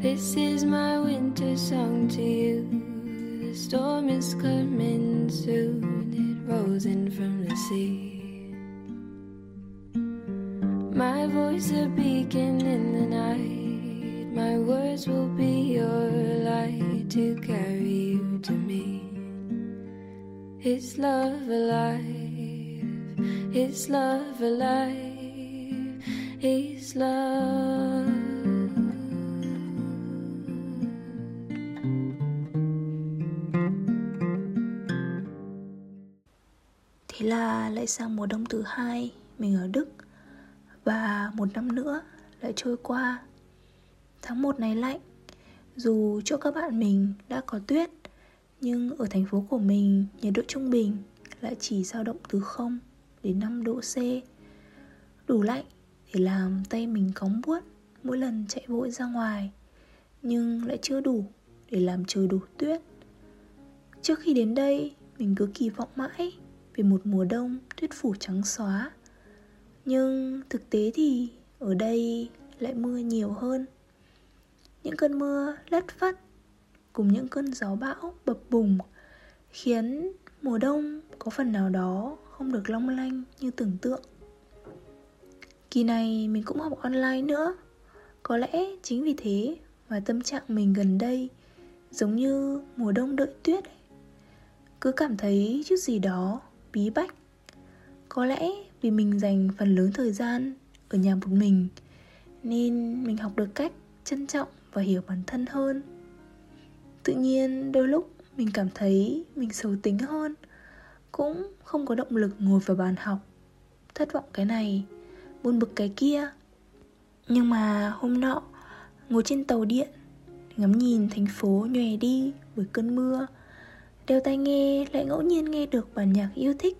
This is my winter song to you. The storm is coming soon. It rolls in from the sea. My voice a beacon in the night. My words will be your light to carry you to me. Is love alive? Is love alive? Is love? Thế là lại sang mùa đông thứ hai, Mình ở Đức. Và một năm nữa lại trôi qua. Tháng 1 này lạnh, Dù chỗ các bạn mình đã có tuyết, Nhưng ở thành phố của mình, nhiệt độ trung bình lại chỉ dao động từ 0 đến 5 độ C. Đủ lạnh để làm tay mình cóng buốt mỗi lần chạy vội ra ngoài, Nhưng lại chưa đủ để làm trời đủ tuyết. Trước khi đến đây, mình cứ kỳ vọng mãi về một mùa đông tuyết phủ trắng xóa. Nhưng thực tế thì ở đây lại mưa nhiều hơn. Những cơn mưa lất phất cùng những cơn gió bão bập bùng khiến mùa đông có phần nào đó không được long lanh như tưởng tượng. Kỳ này mình cũng học online nữa. Có lẽ chính vì thế mà tâm trạng mình gần đây giống như mùa đông đợi tuyết ấy. cứ cảm thấy chút gì đó bí bách. Có lẽ vì mình dành phần lớn thời gian ở nhà một mình, nên mình học được cách trân trọng và hiểu bản thân hơn. Tự nhiên, đôi lúc mình cảm thấy mình xấu tính hơn, cũng không có động lực ngồi vào bàn học. Thất vọng cái này, buồn bực cái kia. Nhưng mà hôm nọ, ngồi trên tàu điện, ngắm nhìn thành phố nhòe đi bởi cơn mưa đeo tai nghe lại ngẫu nhiên nghe được bản nhạc yêu thích.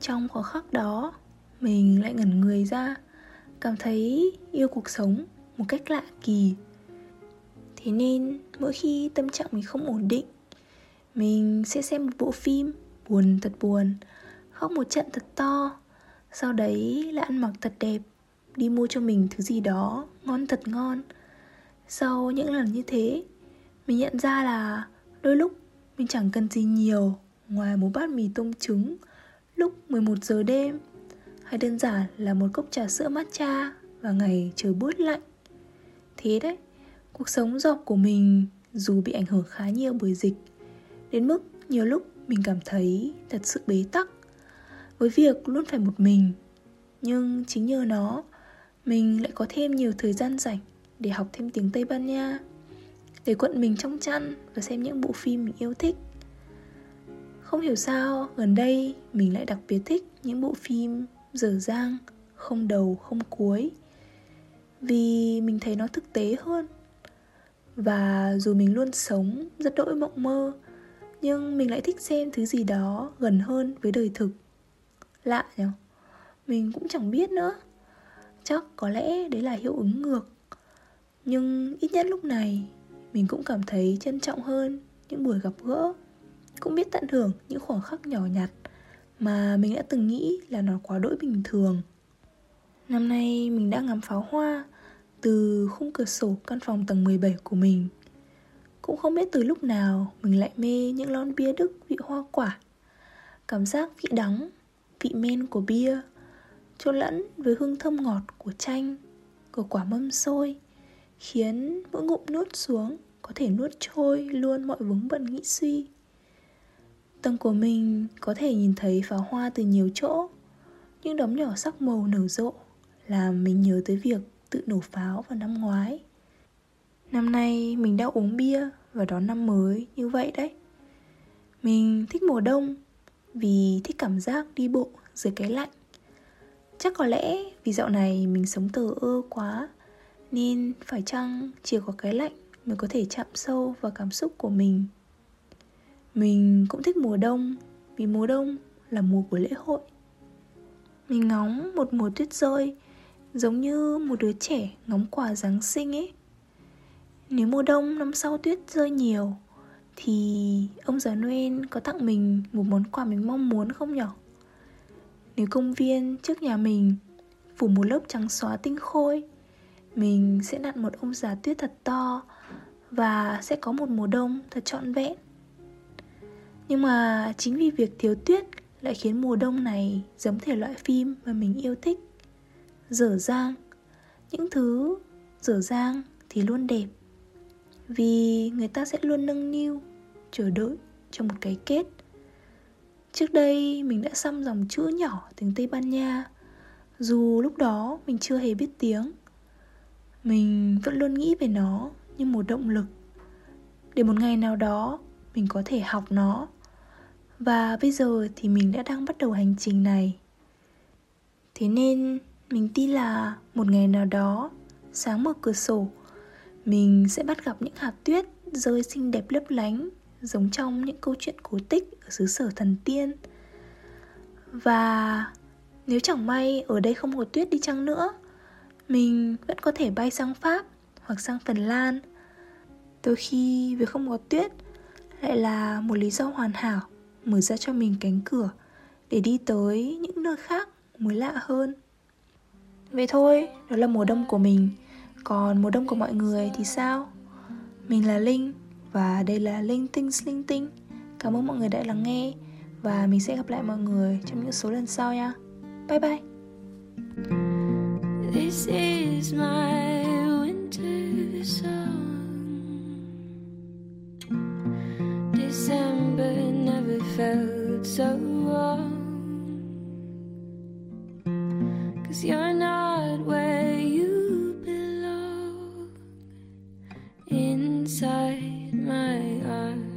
Trong khoảnh khắc đó, mình lại ngẩn người ra, cảm thấy yêu cuộc sống một cách lạ kỳ. Thế nên, mỗi khi tâm trạng mình không ổn định, mình sẽ xem một bộ phim buồn thật buồn, khóc một trận thật to, sau đấy là ăn mặc thật đẹp, đi mua cho mình thứ gì đó ngon thật ngon. Sau những lần như thế, mình nhận ra là đôi lúc mình chẳng cần gì nhiều ngoài một bát mì tôm trứng. Lúc 11 giờ đêm hay đơn giản là một cốc trà sữa matcha và ngày trời buốt lạnh. Thế đấy, cuộc sống dọc của mình dù bị ảnh hưởng khá nhiều bởi dịch. Đến mức nhiều lúc mình cảm thấy thật sự bế tắc với việc luôn phải một mình. Nhưng chính nhờ nó mình lại có thêm nhiều thời gian rảnh để học thêm tiếng tây ban nha để cuộn mình trong chăn và xem những bộ phim mình yêu thích. Không hiểu sao, gần đây mình lại đặc biệt thích những bộ phim dở dang, không đầu, không cuối. Vì mình thấy nó thực tế hơn. Và dù mình luôn sống rất đỗi mộng mơ, nhưng mình lại thích xem thứ gì đó gần hơn với đời thực. Lạ nhỉ? Mình cũng chẳng biết nữa. Chắc có lẽ đấy là hiệu ứng ngược. Nhưng ít nhất lúc này mình cũng cảm thấy trân trọng hơn những buổi gặp gỡ, cũng biết tận hưởng những khoảng khắc nhỏ nhặt mà mình đã từng nghĩ là nó quá đỗi bình thường. Năm nay mình đã ngắm pháo hoa từ khung cửa sổ căn phòng tầng 17 của mình. Cũng không biết từ lúc nào mình lại mê những lon bia đức vị hoa quả. Cảm giác vị đắng, vị men của bia, trộn lẫn với hương thơm ngọt của chanh, của quả mâm xôi khiến mỗi ngụm nuốt xuống có thể nuốt trôi luôn mọi vướng bận nghĩ suy. Tầng của mình có thể nhìn thấy pháo hoa từ nhiều chỗ những đống nhỏ sắc màu nở rộ làm mình nhớ tới việc tự nổ pháo vào năm ngoái. Năm nay mình đã uống bia và đón năm mới như vậy đấy. Mình thích mùa đông vì thích cảm giác đi bộ dưới cái lạnh. Chắc có lẽ vì dạo này mình sống tờ ơ quá. Nên phải chăng chỉ có cái lạnh mới có thể chạm sâu vào cảm xúc của mình? Mình cũng thích mùa đông, Vì mùa đông là mùa của lễ hội. Mình ngóng một mùa tuyết rơi, Giống như một đứa trẻ ngóng quà Giáng sinh ấy. Nếu mùa đông năm sau tuyết rơi nhiều, Thì ông già Noel có tặng mình một món quà mình mong muốn không nhở? Nếu công viên trước nhà mình phủ một lớp trắng xóa tinh khôi mình sẽ nặn một ông già tuyết thật to Và sẽ có một mùa đông thật trọn vẹn. Nhưng mà chính vì việc thiếu tuyết lại khiến mùa đông này giống thể loại phim mà mình yêu thích. Dở dang. Những thứ dở dang thì luôn đẹp, vì người ta sẽ luôn nâng niu, chờ đợi cho một cái kết. Trước đây mình đã xăm dòng chữ nhỏ tiếng tây ban nha, dù lúc đó mình chưa hề biết tiếng mình vẫn luôn nghĩ về nó như một động lực để một ngày nào đó mình có thể học nó. Và bây giờ thì mình đã đang bắt đầu hành trình này. Thế nên mình tin là một ngày nào đó, sáng mở cửa sổ, mình sẽ bắt gặp những hạt tuyết rơi xinh đẹp lấp lánh giống trong những câu chuyện cổ tích ở xứ sở thần tiên. Và nếu chẳng may ở đây không có tuyết đi chăng nữa mình vẫn có thể bay sang pháp hoặc sang phần lan. Đôi khi việc không có tuyết lại là một lý do hoàn hảo mở ra cho mình cánh cửa để đi tới những nơi khác mới lạ hơn. Vậy thôi, đó là mùa đông của mình. Còn mùa đông của mọi người thì sao? Mình là Linh Và đây là Linh Tinh Linh Tinh Cảm ơn mọi người đã lắng nghe Và mình sẽ gặp lại mọi người trong những số lần sau nha. Bye bye. This is my winter song. December never felt so warm. Cause you're not where you belong. Inside my arms.